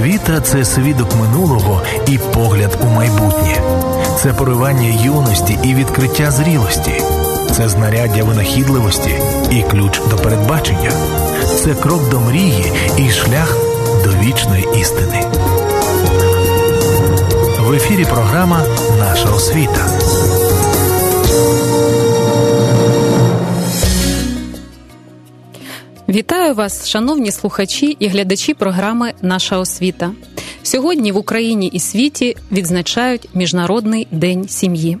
Освіта це свідок минулого і погляд у майбутнє, це поривання юності і відкриття зрілості, це знаряддя винахідливості і ключ до передбачення, це крок до мрії і шлях до вічної істини. В ефірі програма Наша освіта. Вітаю вас, шановні слухачі і глядачі програми Наша освіта. Сьогодні в Україні і світі відзначають Міжнародний день сім'ї.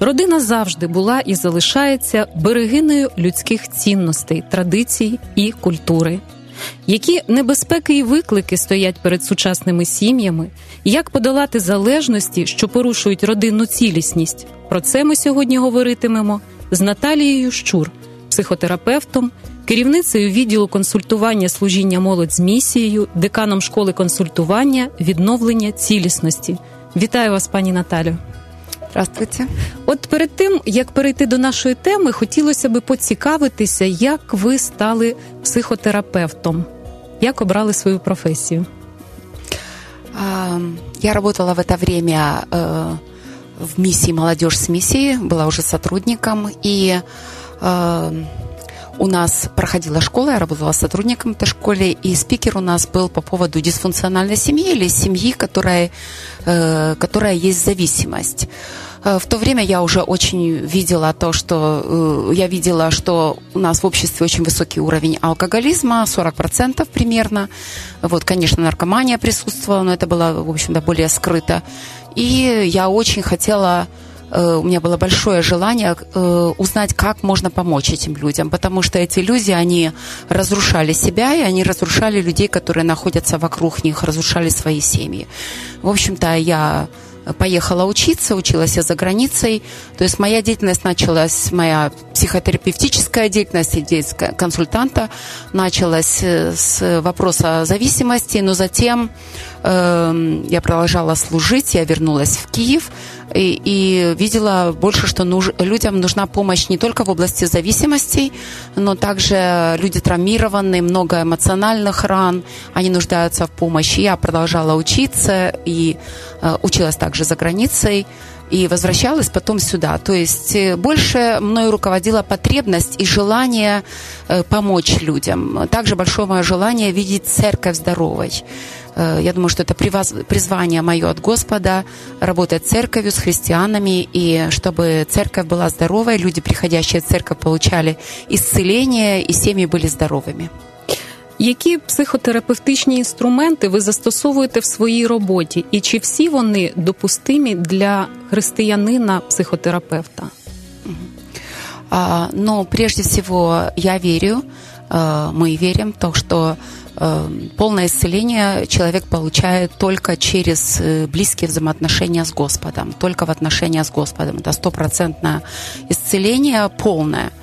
Родина завжди була і залишається берегиною людських цінностей, традицій і культури. Які небезпеки і виклики стоять перед сучасними сім'ями, як подолати залежності, що порушують родинну цілісність? Про це ми сьогодні говоритимемо з Наталією Щур, психотерапевтом, керівницею відділу консультування служіння молодь з місією, деканом школи консультування, відновлення цілісності. Вітаю вас, пані Наталю. Здравствуйте. От перед тим як перейти до нашої теми, хотілося би поцікавитися, як ви стали психотерапевтом, як обрали свою професію. Я работала в это время э, в миссии «Молодежь с миссией», была уже сотрудником, и э, у нас проходила школа, я работала сотрудником этой школы, и спикер у нас был по поводу дисфункциональной семьи или семьи, которая, э, которая есть зависимость. Э, в то время я уже очень видела то, что э, я видела, что у нас в обществе очень высокий уровень алкоголизма, 40% примерно. Вот, конечно, наркомания присутствовала, но это было, в общем-то, более скрыто. И я очень хотела у меня было большое желание узнать, как можно помочь этим людям, потому что эти люди, они разрушали себя, и они разрушали людей, которые находятся вокруг них, разрушали свои семьи. В общем-то, я поехала учиться, училась я за границей. То есть моя деятельность началась, моя психотерапевтическая деятельность, деятельность консультанта началась с вопроса зависимости, но затем э, я продолжала служить, я вернулась в Киев и, и видела больше, что нуж, людям нужна помощь не только в области зависимостей, но также люди травмированные, много эмоциональных ран, они нуждаются в помощи. Я продолжала учиться и э, училась также за границей и возвращалась потом сюда. То есть больше мною руководила потребность и желание помочь людям. Также большое мое желание видеть церковь здоровой. Я думаю, что это призвание мое от Господа, работать церковью, с христианами, и чтобы церковь была здоровой, люди, приходящие в церковь, получали исцеление, и семьи были здоровыми. Які психотерапевтичні інструменти ви застосовуєте в своїй роботі, і чи всі вони допустимі для християнина психотерапевта? А, ну, прежде всего, я верю, мы верим в то, что полное исцеление человек получает только через близкие взаимоотношения с Господом, только в отношениях с Господом. Это стопроцентное исцеление полное –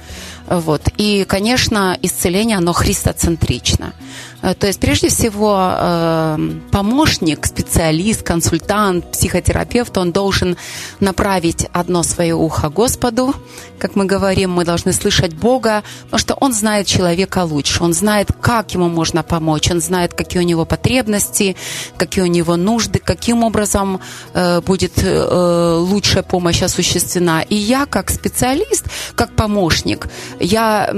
вот. И, конечно, исцеление, оно христоцентрично. То есть, прежде всего, помощник, специалист, консультант, психотерапевт, он должен направить одно свое ухо Господу, как мы говорим, мы должны слышать Бога, потому что Он знает человека лучше, Он знает, как ему можно помочь, Он знает, какие у него потребности, какие у него нужды, каким образом будет лучшая помощь осуществлена. И я, как специалист, как помощник, я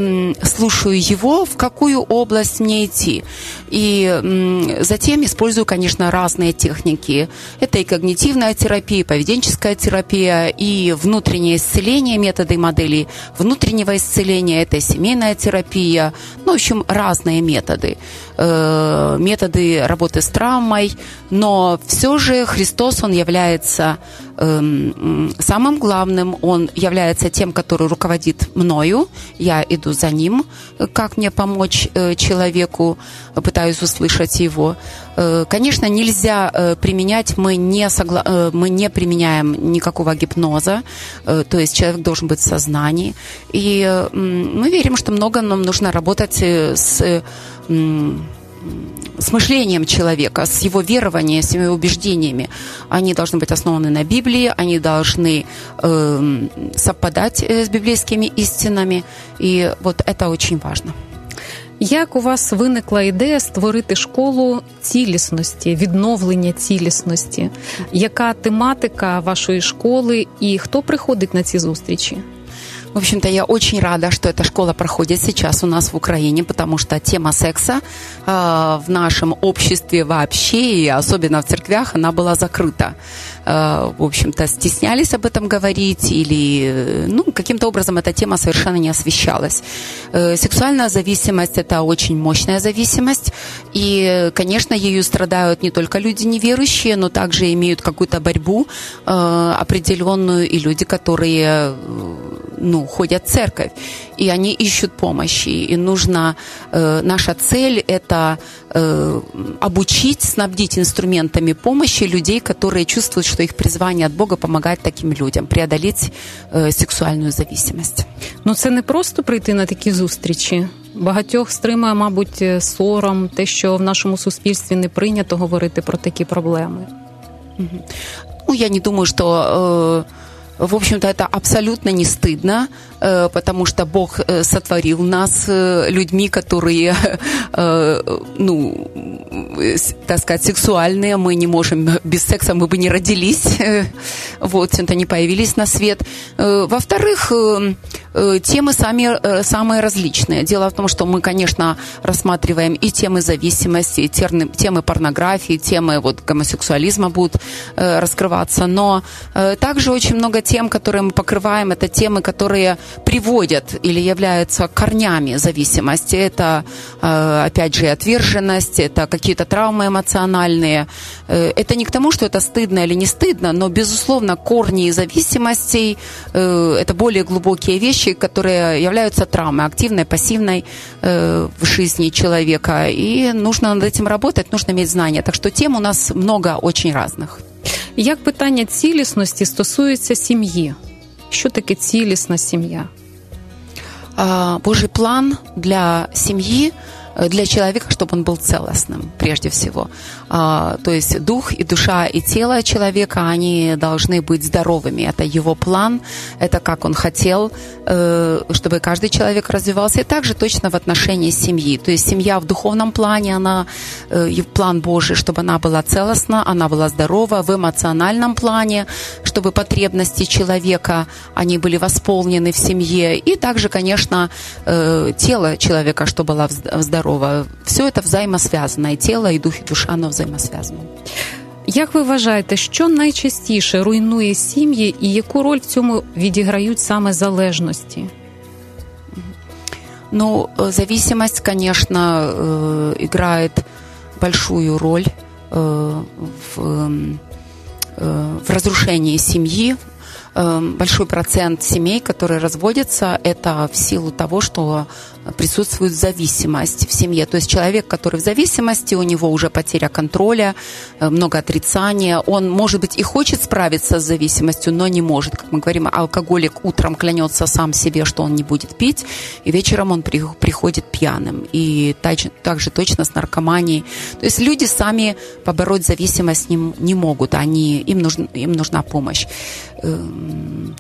слушаю его, в какую область мне идти. И затем использую, конечно, разные техники. Это и когнитивная терапия, и поведенческая терапия, и внутреннее исцеление, методы и модели внутреннего исцеления, это семейная терапия, ну, в общем, разные методы. Методы работы с травмой, но все же Христос, Он является самым главным, Он является тем, который руководит мною, я иду за Ним, как мне помочь человеку, пытаюсь услышать его. Конечно, нельзя применять, мы не, согла... мы не применяем никакого гипноза, то есть человек должен быть в сознании. И мы верим, что много нам нужно работать с с мышлением человека, с его верованием, с его убеждениями. Они должны быть основаны на Библии, они должны э, совпадать с библейскими истинами, и вот это очень важно. Як у вас виникла ідея створити школу цілісності, відновлення цілісності? Яка тематика вашої школи і хто приходить на ці зустрічі? В общем-то, я очень рада, что эта школа проходит сейчас у нас в Украине, потому что тема секса э, в нашем обществе вообще, и особенно в церквях, она была закрыта. Э, в общем-то, стеснялись об этом говорить или, ну, каким-то образом эта тема совершенно не освещалась. Э, сексуальная зависимость – это очень мощная зависимость, и, конечно, ею страдают не только люди неверующие, но также имеют какую-то борьбу э, определенную и люди, которые ну, ходят в церковь, и они ищут помощи. И нужно, э, наша цель – это э, обучить, снабдить инструментами помощи людей, которые чувствуют, что их призвание от Бога помогать таким людям преодолеть э, сексуальную зависимость. Ну, це не просто прийти на такі зустрічі. Багатьох стримує, мабуть, сором, те, що в нашому суспільстві не прийнято говорити про такі проблеми. Ну, я не думаю, что э, в общем-то, это абсолютно не стыдно, э, потому что Бог э, сотворил нас э, людьми, которые, ну, так сказать, сексуальные. Мы не можем, без секса мы бы не родились, вот, это не появились на свет. Во-вторых, темы сами, самые различные. Дело в том, что мы, конечно, рассматриваем и темы зависимости, и темы порнографии, темы вот, гомосексуализма будут раскрываться, но также очень много тем, которые мы покрываем, это темы, которые приводят или являются корнями зависимости. Это, э, опять же, отверженность, это какие-то травмы эмоциональные. Э, это не к тому, что это стыдно или не стыдно, но, безусловно, корни зависимостей э, – это более глубокие вещи, которые являются травмой, активной, пассивной в жизни человека. И нужно над этим работать, нужно иметь знания. Так что тем у нас много очень разных. Як питання цілісності стосується сім'ї? Що таке цілісна сім'я? Божий план для сім'ї Э, для человека, чтобы он был целостным, прежде всего. А, то есть дух и душа и тело человека, они должны быть здоровыми. Это его план, это как он хотел, э, чтобы каждый человек развивался. И также точно в отношении семьи. То есть семья в духовном плане, она, э, план Божий, чтобы она была целостна, она была здорова. В эмоциональном плане, чтобы потребности человека, они были восполнены в семье. И также, конечно, тело человека, чтобы было здорово здорова. Все це взаємосв'язано, і тіло, і дух, і душа, воно взаємосв'язано. Як ви вважаєте, що найчастіше руйнує сім'ї і яку роль в цьому відіграють саме залежності? Ну, зависимость, конечно, играет большую роль в, в разрушении семьи, большой процент семей, которые разводятся, это в силу того, что присутствует зависимость в семье. То есть человек, который в зависимости, у него уже потеря контроля, э, много отрицания. Он, может быть, и хочет справиться с зависимостью, но не может. Как мы говорим, алкоголик утром клянется сам себе, что он не будет пить, и вечером он при, приходит пьяным. И также, также точно с наркоманией. То есть люди сами побороть зависимость не, не могут. Они, им, нужен, им нужна помощь эм,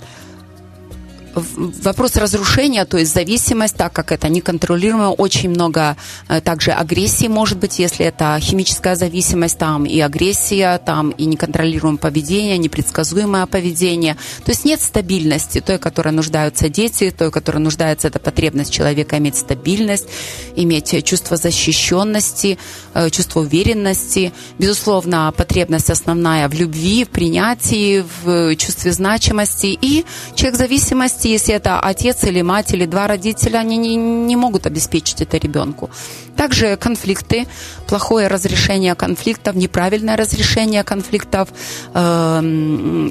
вопрос разрушения, то есть зависимость, так как это неконтролируемо, очень много э, также агрессии может быть, если это химическая зависимость, там и агрессия, там и неконтролируемое поведение, непредсказуемое поведение. То есть нет стабильности, той, которой нуждаются дети, той, которой нуждается эта потребность человека иметь стабильность, иметь чувство защищенности, э, чувство уверенности. Безусловно, потребность основная в любви, в принятии, в чувстве значимости. И человек зависимости части, если это отец или мать или два родителя, они не, не могут обеспечить это ребенку. Также конфликты, плохое разрешение конфликтов, неправильное разрешение конфликтов э,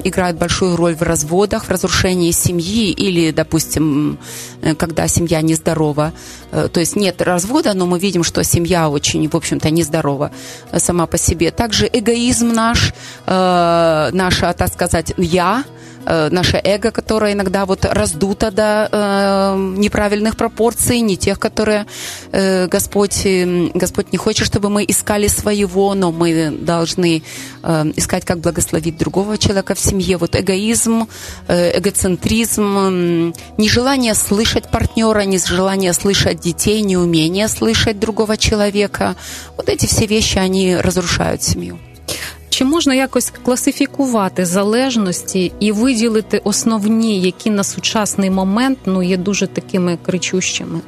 играет большую роль в разводах, в разрушении семьи или, допустим, э, когда семья нездорова. Э, то есть нет развода, но мы видим, что семья очень, в общем-то, нездорова э, сама по себе. Также эгоизм наш, э, наша, так сказать, я – э, наше эго, которое иногда вот раздуто до э, неправильных пропорций, не тех, которые э, Господь, Господь не хочет, чтобы мы искали своего, но мы должны э, искать, как благословить другого человека в семье. Вот эгоизм, э, эгоцентризм, э, нежелание слышать партнера, нежелание слышать детей, неумение слышать другого человека. Вот эти все вещи, они разрушают семью. Чи можна якось класифікувати залежності і виділити основні, які на сучасний момент ну є дуже такими кричущими?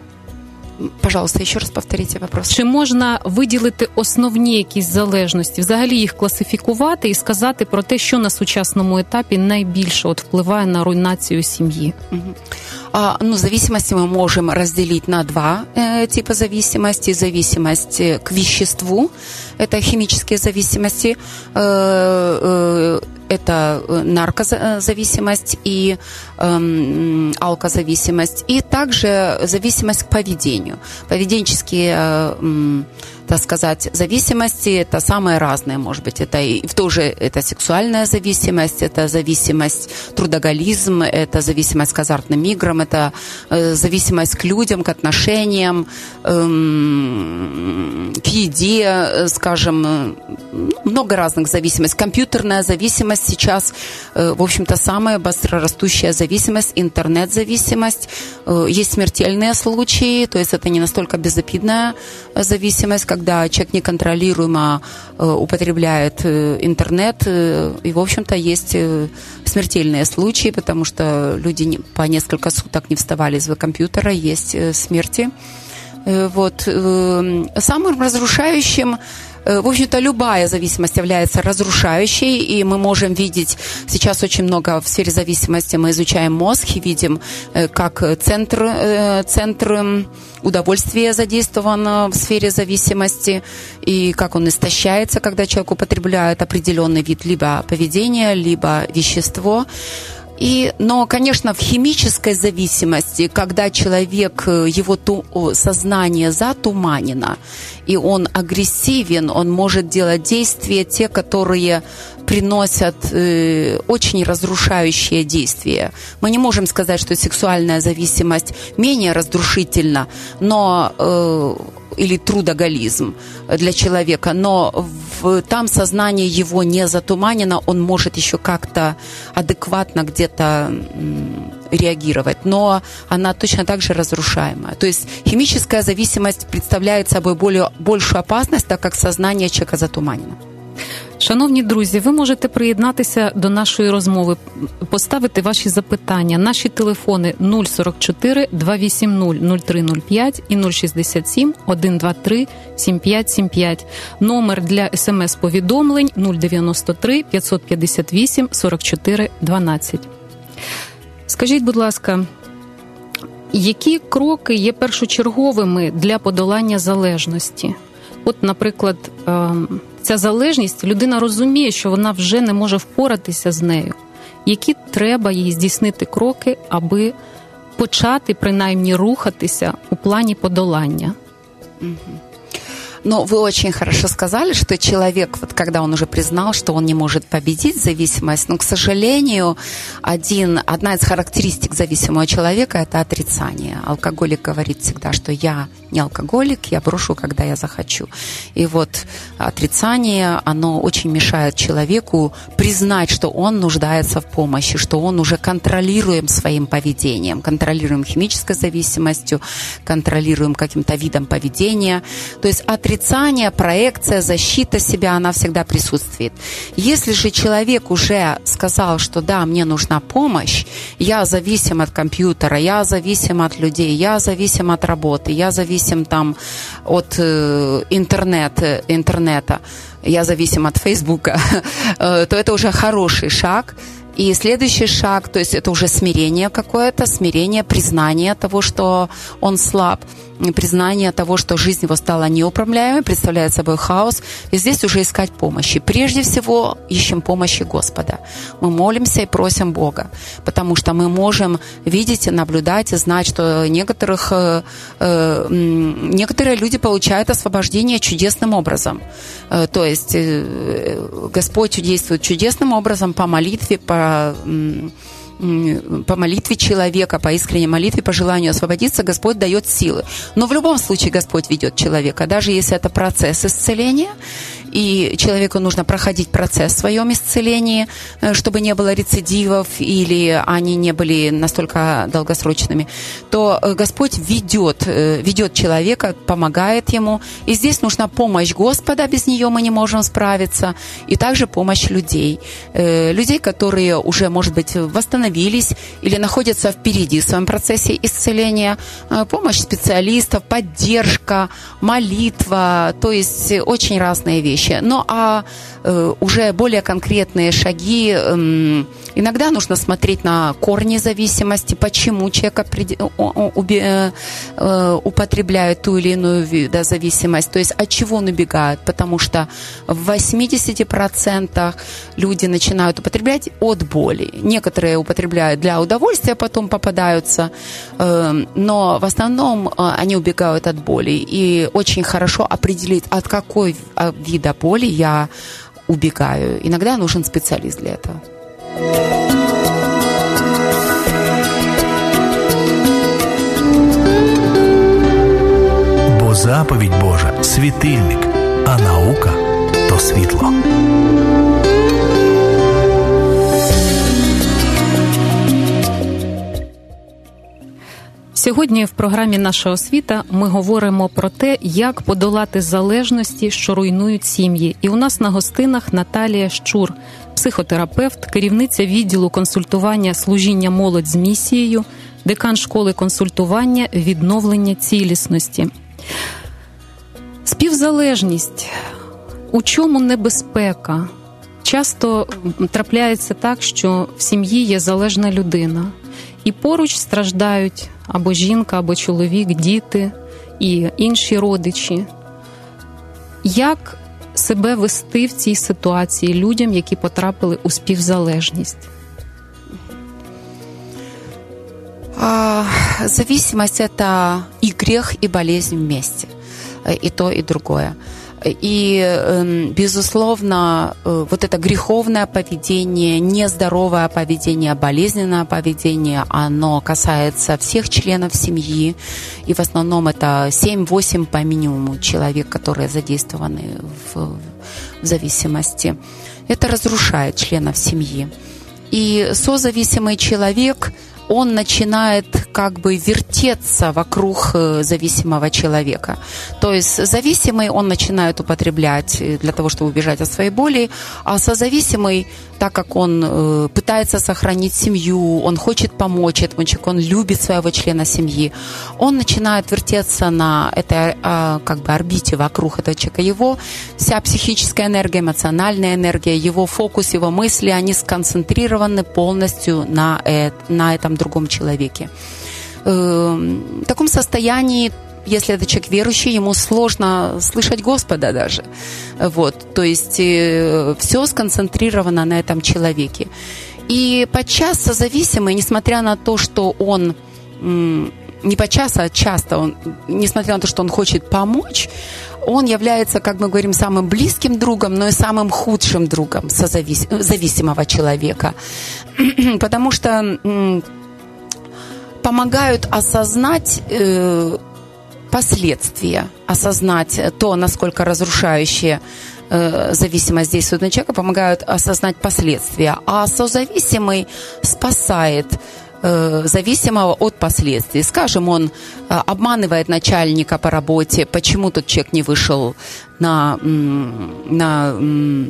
Пожалуйста, ще раз повторіть вопрос. Чи можна виділити основні якісь залежності, взагалі їх класифікувати і сказати про те, що на сучасному етапі найбільше от впливає на руйнацію сім'ї? Угу. А, ну, зависимости мы можем разделить на два э, типа зависимости. Зависимость к веществу, это химические зависимости, э, э, это наркозависимость и э, алкозависимость, и также зависимость к поведению. Поведенческие э, так сказать, зависимости это самые разные, может быть, это и в тоже это сексуальная зависимость, это зависимость трудоголизм, это зависимость к азартным играм, это э, зависимость к людям, к отношениям, э, к еде, э, скажем, э, много разных зависимостей. Компьютерная зависимость сейчас, э, в общем-то, самая быстрорастущая зависимость, интернет-зависимость. Э, есть смертельные случаи, то есть это не настолько безобидная зависимость, когда человек неконтролируемо э, употребляет э, интернет, э, и, в общем-то, есть смертельные случаи, потому что люди по несколько суток не вставали из компьютера, есть смерти. Вот. Самым разрушающим в общем-то, любая зависимость является разрушающей, и мы можем видеть, сейчас очень много в сфере зависимости мы изучаем мозг и видим, э, как центр, э, центр удовольствия задействован в сфере зависимости, и как он истощается, когда человек употребляет определенный вид либо поведения, либо вещество. И, но, конечно, в химической зависимости, когда человек, э, его ту, сознание затуманено, и он агрессивен, он может делать действия, те, которые приносят э, очень разрушающие действия. Мы не можем сказать, что сексуальная зависимость менее разрушительна, но э, или трудоголизм для человека, но там сознание его не затуманено, он может еще как-то адекватно где-то реагировать, но она точно так же разрушаемая. То есть химическая зависимость представляет собой более, большую опасность, так как сознание человека затуманено. Шановні друзі, ви можете приєднатися до нашої розмови, поставити ваші запитання. Наші телефони 044 280 0305 і 067 123 7575. Номер для смс-повідомлень 093 558 44 12. Скажіть, будь ласка, які кроки є першочерговими для подолання залежності? От, наприклад, ем, ця залежність людина розуміє, що вона вже не може впоратися з нею. Які треба їй здійснити кроки, аби почати принаймні рухатися у плані подолання? Угу. Но вы очень хорошо сказали, что человек, вот когда он уже признал, что он не может победить зависимость, но, к сожалению, один, одна из характеристик зависимого человека – это отрицание. Алкоголик говорит всегда, что я не алкоголик, я брошу, когда я захочу. И вот отрицание, оно очень мешает человеку признать, что он нуждается в помощи, что он уже контролируем своим поведением, контролируем химической зависимостью, контролируем каким-то видом поведения. То есть отрицание проекция, защита себя, она всегда присутствует. Если же человек уже сказал, что да, мне нужна помощь, я зависим от компьютера, я зависим от людей, я зависим от работы, я зависим там от э, интернета, интернета, я зависим от Фейсбука, э, то это уже хороший шаг. И следующий шаг, то есть это уже смирение какое-то, смирение, признание того, что он слаб. Признание того, что жизнь его стала неуправляемой, представляет собой хаос, и здесь уже искать помощи. Прежде всего ищем помощи Господа. Мы молимся и просим Бога, потому что мы можем видеть наблюдать, и знать, что некоторых, э, э, некоторые люди получают освобождение чудесным образом. Э, то есть Господь действует чудесным образом по молитве, по по молитве человека, по искренней молитве, по желанию освободиться, Господь дает силы. Но в любом случае Господь ведет человека, даже если это процесс исцеления, и человеку нужно проходить процесс в своем исцелении, э, чтобы не было рецидивов или они не были настолько долгосрочными, то э, Господь ведет, э, ведет человека, помогает ему. И здесь нужна помощь Господа, без нее мы не можем справиться, и также помощь людей. Людей, которые уже, может быть, восстановились или находятся впереди в своем процессе исцеления. Помощь специалистов, поддержка, молитва, то есть очень разные вещи вещи. Ну а уже более конкретные шаги, э, иногда нужно смотреть на корни зависимости, почему человек э, э, употребляет ту или иную да, зависимость, то есть от чего он убегает, потому что в 80% люди начинают употреблять от боли. Некоторые употребляют для удовольствия, потом попадаются, э, но в основном э, они убегают от боли. И очень хорошо определить, от какой вида боли я убегаю. Иногда нужен специалист для этого. Бо заповідь Божа світильник, а наука то світло. Сьогодні в програмі Наша освіта ми говоримо про те, як подолати залежності, що руйнують сім'ї. І у нас на гостинах Наталія Щур, психотерапевт, керівниця відділу консультування служіння молодь з місією, декан школи консультування, відновлення цілісності. Співзалежність. У чому небезпека? Часто трапляється так, що в сім'ї є залежна людина, і поруч страждають або жінка, або чоловік, діти і інші родичі. Як себе вести в цій ситуації людям, які потрапили у співзалежність? Зависимость – это и грех, и болезнь вместе. И то, и другое. И, эм, безусловно, э, вот это греховное поведение, нездоровое поведение, болезненное поведение, оно касается всех членов семьи. И в основном это 7-8 по минимуму человек, которые задействованы в, зависимости. Это разрушает членов семьи. И созависимый человек – он начинает как бы вертеться вокруг э, зависимого человека. То есть зависимый он начинает употреблять э, для того, чтобы убежать от своей боли, а созависимый, так как он э, пытается сохранить семью, он хочет помочь этому человеку, он любит своего члена семьи, он начинает вертеться на этой а, как бы орбите вокруг этого человека. Его вся психическая энергия, эмоциональная энергия, его фокус, его мысли, они сконцентрированы полностью на, на этом другом человеке. Эм, в таком состоянии если это человек верующий, ему сложно слышать Господа даже. Вот, то есть э, все сконцентрировано на этом человеке. И подчас созависимый, несмотря на то, что он не подчас, а часто, он, несмотря на то, что он хочет помочь, он является, как мы говорим, самым близким другом, но и самым худшим другом созавис... зависимого человека. Потому что помогают осознать э, последствия, осознать то, насколько разрушающие э, зависимость действует на человека, помогают осознать последствия. А созависимый спасает зависимого от последствий. Скажем, он э, обманывает начальника по работе, почему тот человек не вышел на, на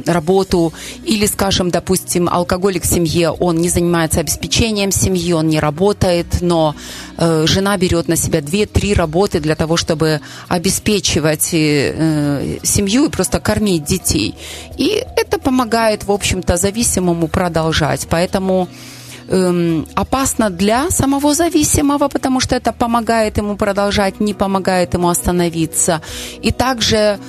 работу, или, скажем, допустим, алкоголик в семье, он не занимается обеспечением семьи, он не работает, но э, жена берет на себя 2-3 работы для того, чтобы обеспечивать э, семью и просто кормить детей. И это помогает, в общем-то, зависимому продолжать. Поэтому эм, опасно для самого зависимого, потому что это помогает ему продолжать, не помогает ему остановиться. И также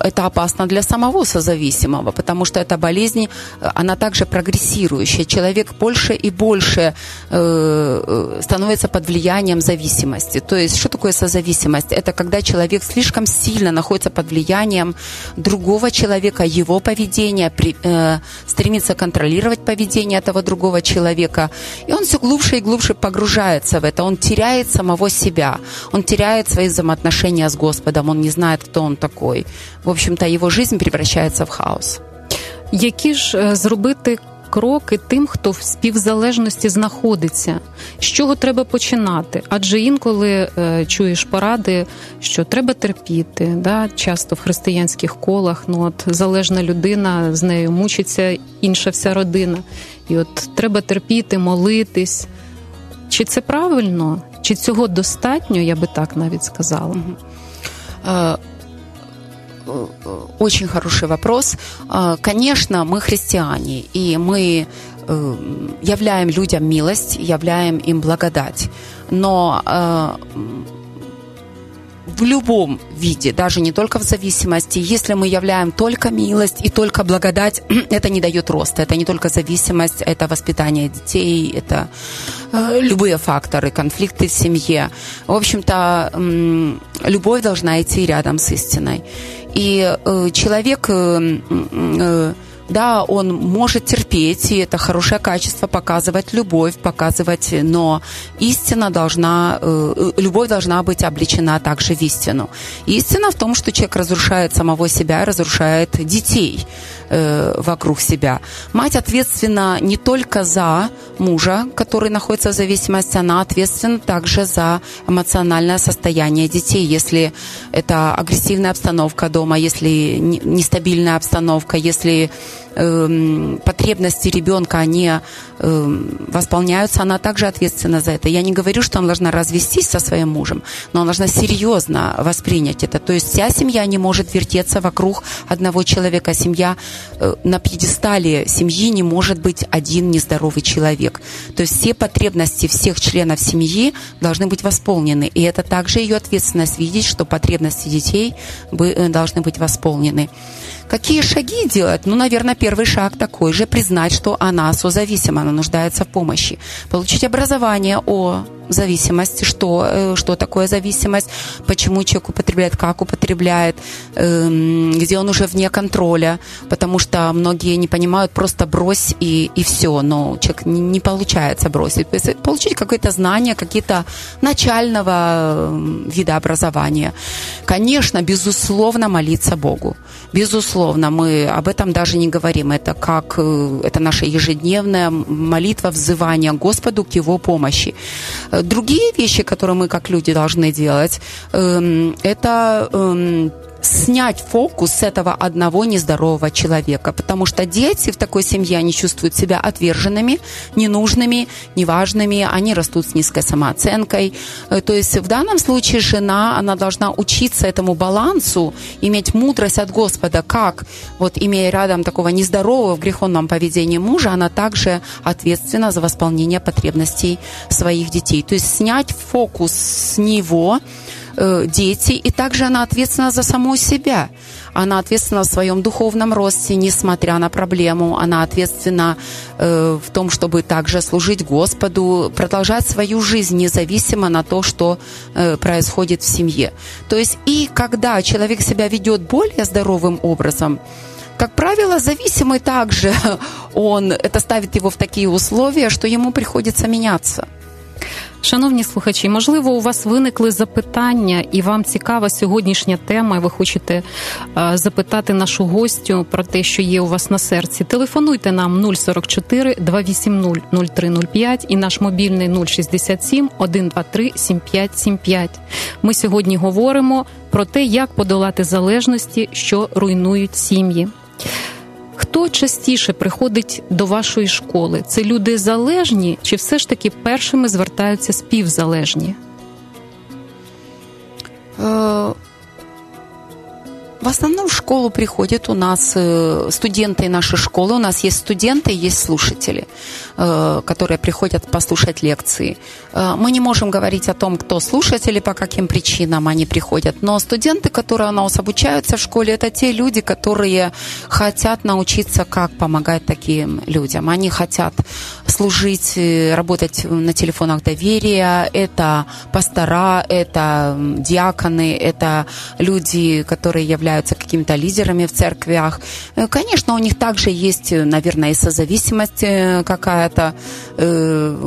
это опасно для самого созависимого, потому что эта болезнь, э, она также прогрессирующая. Человек больше и больше э, э, становится под влиянием зависимости. То есть, что такое созависимость? Это когда человек слишком сильно находится под влиянием другого человека, его поведения, стремится контролировать поведение этого другого человека. И он все глубже и глубже погружается в это. Он теряет самого себя. Он теряет свои взаимоотношения с Господом. Он не знает, кто он такой в общем-то, его жизнь превращается в хаос. Які ж зробити кроки тим, хто в співзалежності знаходиться, з чого треба починати? Адже інколи е, чуєш поради, що треба терпіти. Да? Часто в християнських колах ну от залежна людина з нею мучиться інша вся родина. І от треба терпіти, молитись. Чи це правильно, чи цього достатньо, я би так навіть сказала. Э, очень хороший вопрос. А, конечно, мы христиане, и мы э, являем людям милость, являем им благодать. Но э, в любом виде, даже не только в зависимости, если мы являем только милость и только благодать, это не дает роста, это не только зависимость, это воспитание детей, это э, любые факторы, конфликты в семье. В общем-то, э, любовь должна идти рядом с истиной. И э, человек... Э, э, да, он может терпеть, и это хорошее качество, показывать любовь, показывать, но истина должна, э, любовь должна быть обличена также в истину. Истина в том, что человек разрушает самого себя, разрушает детей э, вокруг себя. Мать ответственна не только за мужа, который находится в зависимости, она ответственна также за эмоциональное состояние детей. Если это агрессивная обстановка дома, если нестабильная обстановка, если э, потребности ребенка, они э, восполняются, она также ответственна за это. Я не говорю, что она должна развестись со своим мужем, но она должна серьезно воспринять это. То есть вся семья не может вертеться вокруг одного человека. Семья э, на пьедестале семьи не может быть один нездоровый человек. То есть все потребности всех членов семьи должны быть восполнены. И это также ее ответственность видеть, что потребности детей э, должны быть восполнены. Какие шаги делать? Ну, наверное, первый шаг такой же, признать, что она созависима, она нуждается в помощи. Получить образование о зависимости, что, э, что такое зависимость, почему человек употребляет, как употребляет, эм, где он уже вне контроля, потому что многие не понимают, просто брось и, и все, но человек не, не получается бросить. То есть получить какое-то знание, какие-то начального эм, вида образования. Конечно, безусловно, молиться Богу. Безусловно, мы об этом даже не говорим. Это как э, это наша ежедневная молитва, взывание Господу к Его помощи. Э, другие вещи, которые мы как люди должны делать, эм, это эм, снять фокус с этого одного нездорового человека, потому что дети в такой семье, они чувствуют себя отверженными, ненужными, неважными, они растут с низкой самооценкой. Э, то есть в данном случае жена, она должна учиться этому балансу, иметь мудрость от Господа, как вот имея рядом такого нездорового в греховном поведении мужа, она также ответственна за восполнение потребностей своих детей. То есть снять фокус с него, Э, дети, и также она ответственна за саму себя. Она ответственна в своем духовном росте, несмотря на проблему. Она ответственна э, в том, чтобы также служить Господу, продолжать свою жизнь независимо на то, что э, происходит в семье. То есть и когда человек себя ведет более здоровым образом, как правило, зависимый также он, это ставит его в такие условия, что ему приходится меняться. Шановні слухачі, можливо, у вас виникли запитання, і вам цікава сьогоднішня тема, і ви хочете е, запитати нашу гостю про те, що є у вас на серці. Телефонуйте нам 044 280 0305 і наш мобільний 067 123 7575. Ми сьогодні говоримо про те, як подолати залежності, що руйнують сім'ї. Хто частіше приходить до вашої школи? Це люди залежні, чи все ж таки першими звертаються співзалежні? В основном в школу приходят у нас э, студенты нашей школы. У нас есть студенты, есть слушатели, э, которые приходят послушать лекции. Э, мы не можем говорить о том, кто слушатели, по каким причинам они приходят. Но студенты, которые у нас обучаются в школе, это те люди, которые хотят научиться, как помогать таким людям. Они хотят служить, работать на телефонах доверия. Это пастора, это диаконы, это люди, которые являются какими-то лидерами в церквях. Э, конечно, у них также есть, э, наверное, и созависимость э, какая-то,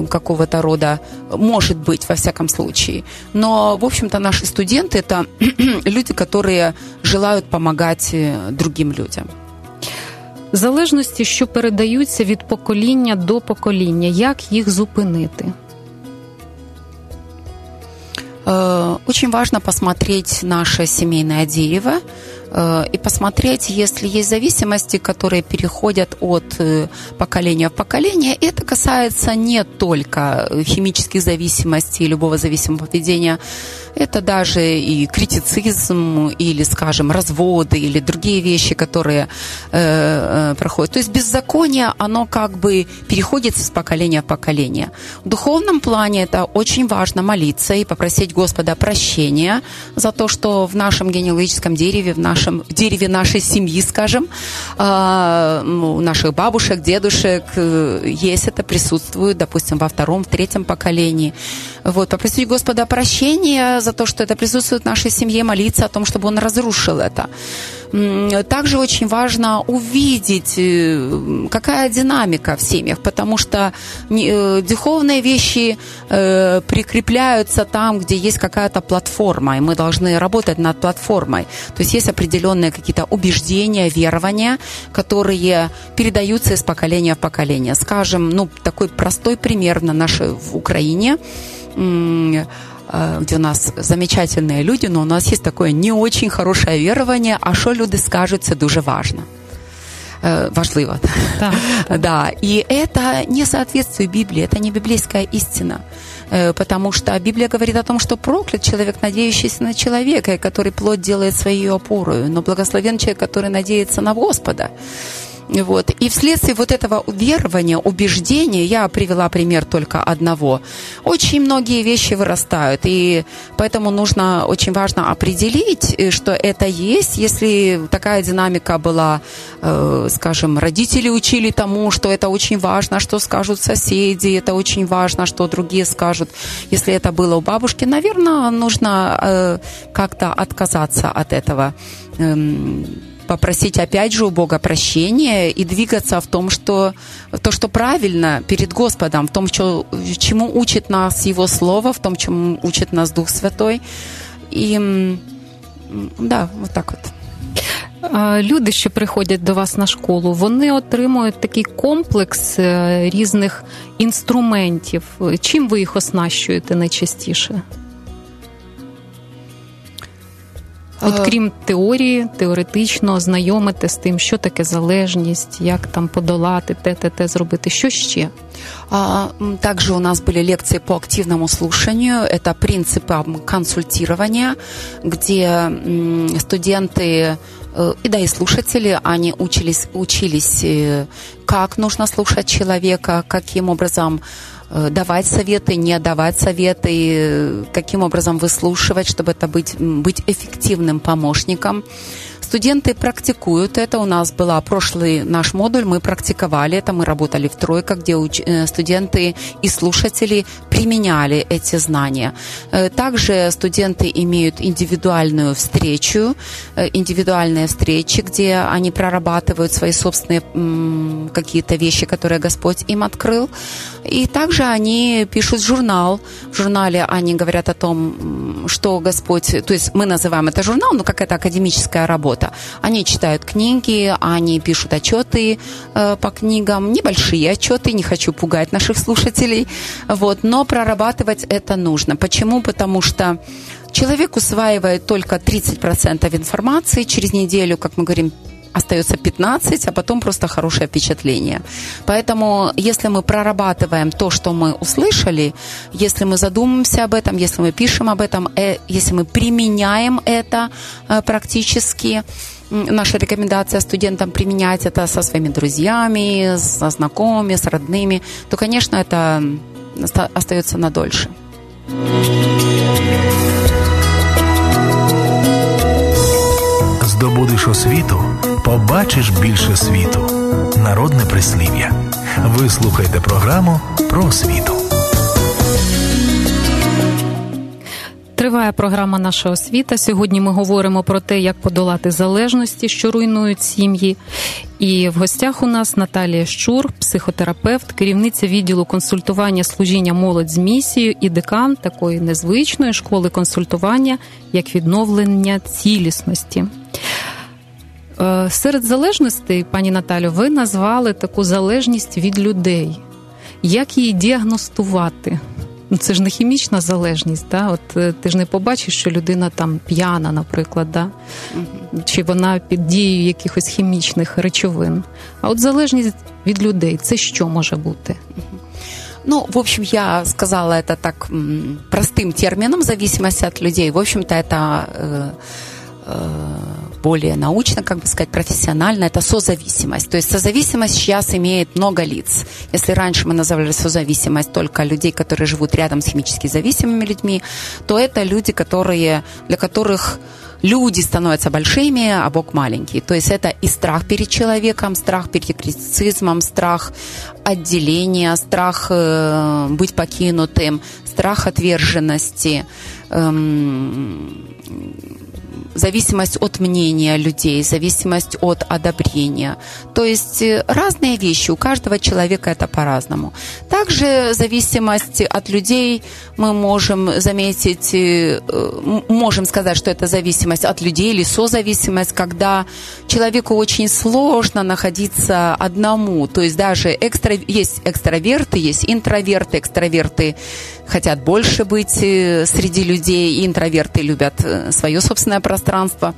какого-то рода, может быть, во всяком случае. Но, в общем-то, наши студенты – это люди, которые желают помогать другим людям Залежності, що передаються від покоління до покоління, як їх зупинити? Очень важно посмотреть наше семейное дерево, Э, и посмотреть, если есть зависимости, которые переходят от э, поколения в поколение. Это касается не только химических зависимостей, любого зависимого поведения, это даже и критицизм, или, скажем, разводы, или другие вещи, которые э, э, проходят. То есть беззаконие, оно как бы переходит с поколения в поколение. В духовном плане это очень важно молиться и попросить Господа прощения за то, что в нашем генеалогическом дереве, в нашем в дереве нашей семьи, скажем, э, у наших бабушек, дедушек э, есть это, присутствует, допустим, во втором, в третьем поколении. Вот, попросить Господа прощения за то, что это присутствует в нашей семье, молиться о том, чтобы Он разрушил это. Также очень важно увидеть, э, какая динамика в семьях, потому что э, духовные вещи э, прикрепляются там, где есть какая-то платформа, и мы должны работать над платформой. То есть есть определенные какие-то убеждения, верования, которые передаются из поколения в поколение. Скажем, ну, такой простой пример на нашей в Украине – где у нас замечательные люди, но у нас есть такое не очень хорошее верование, а що люди скажут, це дуже важно. Э, важливо. Да. да. И это не соответствует Библии, это не библейская истина. Э, потому что Библия говорит о том, что проклят человек, надеющийся на человека, который плод делает своей опорой, но благословен человек, который надеется на Господа. Вот. И вследствие вот этого верования, убеждения, я привела пример только одного, очень многие вещи вырастают. И поэтому нужно, очень важно определить, э, что это есть. Если такая динамика была, э, скажем, родители учили тому, что это очень важно, что скажут соседи, это очень важно, что другие скажут. Если это было у бабушки, наверное, нужно э, как-то отказаться от этого эм, попросить опять же у Бога прощения и двигаться в том, что то, что правильно перед Господом, в том, что, чему учит нас Его Слово, в том, чему учит нас Дух Святой. І да, вот так от. Люди, що приходять до вас на школу, вони отримують такий комплекс різних інструментів. Чим ви їх оснащуєте найчастіше? От крім теорії, теоретично знайомити з тим, що таке залежність, як там подолати те, те, те зробити. Що ще? Также у нас были лекции по активному слушанию. Это принципы консультирования, где студенты э, и да, и слушатели, они учились, учились, э, как нужно слушать человека, каким образом Э, давать советы, не давать советы, каким образом выслушивать, чтобы это быть, быть эффективным помощником. Студенты практикуют это. У нас был прошлый наш модуль, мы практиковали это, мы работали в тройках, где э, студенты и слушатели применяли эти знания. Э, также студенты имеют индивидуальную встречу, э, индивидуальные встречи, где они прорабатывают свои собственные какие-то вещи, которые Господь им открыл. И также они пишут журнал. В журнале они говорят о том, что Господь... То есть мы называем это журнал, но как это академическая работа работа. Они читают книги, они пишут отчеты э, по книгам, небольшие отчеты, не хочу пугать наших слушателей, вот, но прорабатывать это нужно. Почему? Потому что Человек усваивает только 30% информации. Через неделю, как мы говорим, остается 15, а потом просто хорошее впечатление. Поэтому, если мы прорабатываем то, что мы услышали, если мы задумаемся об этом, если мы пишем об этом, э, если мы применяем это э, практически, наша рекомендация студентам применять это со своими друзьями, со знакомыми, с родными, то, конечно, это остается надольше. Здобудеш освіту, побачиш більше світу. Народне прислів'я. Ви слухаєте програму про освіту. Триває програма Наша освіта. Сьогодні ми говоримо про те, як подолати залежності, що руйнують сім'ї. І в гостях у нас Наталія Щур, психотерапевт, керівниця відділу консультування служіння молодь з місією і декан такої незвичної школи консультування, як відновлення цілісності. Е, серед залежностей, пані Наталю, ви назвали таку залежність від людей. Як її діагностувати? Ну, це ж не хімічна залежність, да? От е, ти ж не побачиш, що людина там п'яна, наприклад, да? Угу. чи вона під дією якихось хімічних речовин. А от залежність від людей це що може бути? Ну, в общем, я сказала это так простым термином, зависимость от людей. В общем-то, это э, э, более научно, как бы сказать, профессионально, это созависимость. То есть созависимость сейчас имеет много лиц. Если раньше мы называли созависимость только людей, которые живут рядом с химически зависимыми людьми, то это люди, которые, для которых люди становятся большими, а Бог маленький. То есть это и страх перед человеком, страх перед критицизмом, страх отделения, страх э, быть покинутым, страх отверженности, эм, зависимость от мнения людей, зависимость от одобрения. То есть э, разные вещи, у каждого человека это по-разному. Также зависимость от людей мы можем заметить, э, можем сказать, что это зависимость от людей или созависимость, когда человеку очень сложно находиться одному. То есть даже экстра... есть экстраверты, есть интроверты, экстраверты хотят больше быть э, среди людей, интроверты любят э, свое собственное пространство.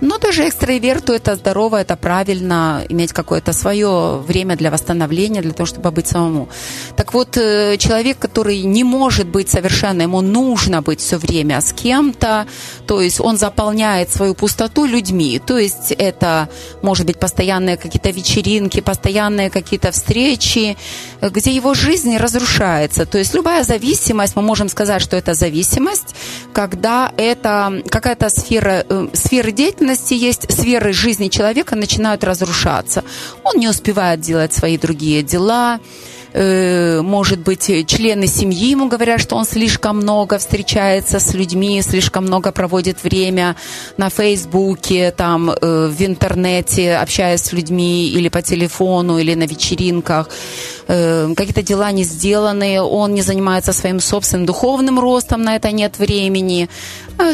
Но даже экстраверту это здорово, это правильно, иметь какое-то свое время для восстановления, для того, чтобы быть самому. Так вот, э, человек, который не может быть совершенно, ему нужно быть все время с кем-то, то есть он заполняет свою пустоту людьми, то есть это может быть постоянные какие-то вечеринки, постоянные какие-то встречи, где его жизнь разрушается. То есть любая зависимость зависимость, мы можем сказать, что это зависимость, когда это какая-то сфера, э, сфера деятельности есть, сферы жизни человека начинают разрушаться. Он не успевает делать свои другие дела, Э, может быть, члены семьи ему говорят, что он слишком много встречается с людьми, слишком много проводит время на Фейсбуке, там, э, в интернете, общаясь с людьми или по телефону, или на вечеринках. Э, какие-то дела не сделаны, он не занимается своим собственным духовным ростом, на это нет времени.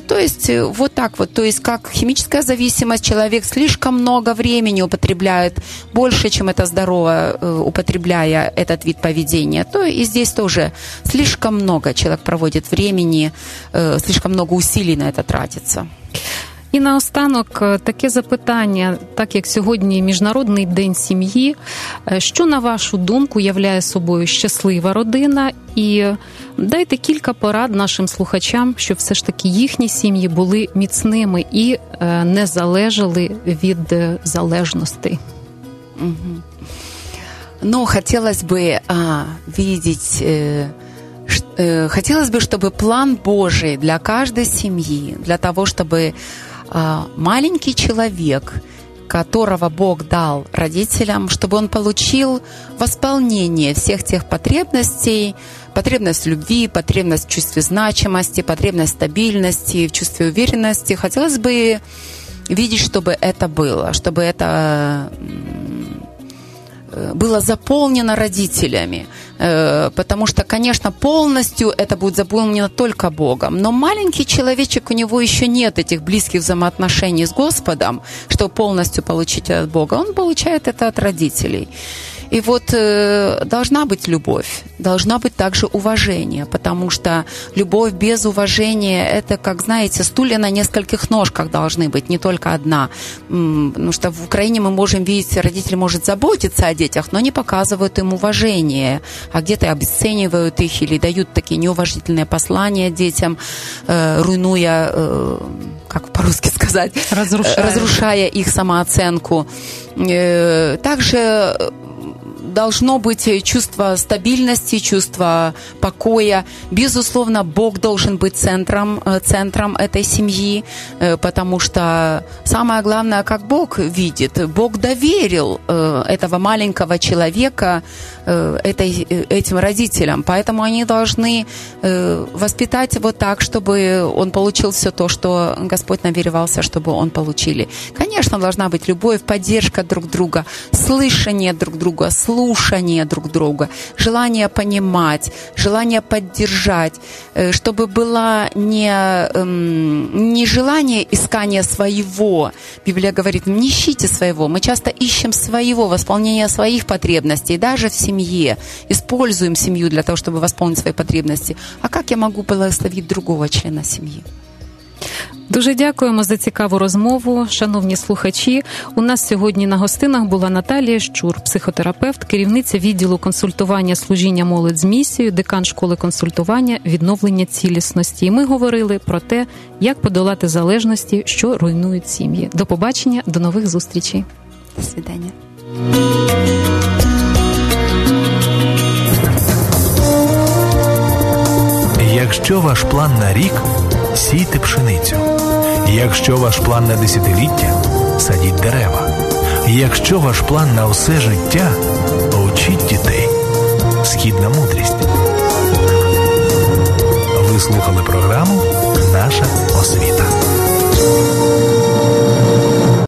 То есть вот так вот, то есть как химическая зависимость, человек слишком много времени употребляет, больше, чем это здорово, употребляя этот вид поведения, то и здесь тоже слишком много человек проводит времени, э, слишком много усилий на это тратится. І наостанок таке запитання, так як сьогодні міжнародний день сім'ї, що на вашу думку являє собою щаслива родина, і дайте кілька порад нашим слухачам, щоб все ж таки їхні сім'ї були міцними і не залежали від залежностей. Угу. Но хотелось бы а, видеть, э, э, хотелось бы, чтобы план Божий для каждой семьи, для того, чтобы а, маленький человек, которого Бог дал родителям, чтобы он получил восполнение всех тех потребностей, потребность любви, потребность в чувстве значимости, потребность стабильности, в чувстве уверенности. Хотелось бы видеть, чтобы это было, чтобы это было заполнено родителями, э, потому что, конечно, полностью это будет заполнено только Богом, но маленький человечек, у него еще нет этих близких взаимоотношений с Господом, чтобы полностью получить от Бога, он получает это от родителей. И вот э, должна быть любовь, должна быть также уважение, потому что любовь без уважения – это, как знаете, стулья на нескольких ножках должны быть, не только одна. Потому что в Украине мы можем видеть, родители может заботиться о детях, но не показывают им уважение, а где-то обесценивают их или дают такие неуважительные послания детям, э, руйнуя, э, как по-русски сказать, разрушая, разрушая их самооценку. Э, также должно быть чувство стабильности, чувство покоя. Безусловно, Бог должен быть центром, э, центром этой семьи, э, потому что самое главное, как Бог видит, Бог доверил э, этого маленького человека этой, этим родителям, поэтому они должны воспитать его так, чтобы он получил все то, что Господь намеревался, чтобы он получили. Конечно, должна быть любовь, поддержка друг друга, слышание друг друга, слушание слушание друг друга, желание понимать, желание поддержать, э, чтобы было не, эм, не желание искания своего. Библия говорит, не ищите своего. Мы часто ищем своего, восполнения своих потребностей, даже в семье. Используем семью для того, чтобы восполнить свои потребности. А как я могу благословить другого члена семьи? Дуже дякуємо за цікаву розмову, шановні слухачі. У нас сьогодні на гостинах була Наталія Щур, психотерапевт, керівниця відділу консультування служіння молодь з місією, декан школи консультування, відновлення цілісності. І ми говорили про те, як подолати залежності, що руйнують сім'ї. До побачення, до нових зустрічей. До свидання. Якщо ваш план на рік сійте пшеницю. Якщо ваш план на десятиліття, садіть дерева. Якщо ваш план на усе життя, учіть дітей. Східна мудрість. Ви слухали програму Наша освіта.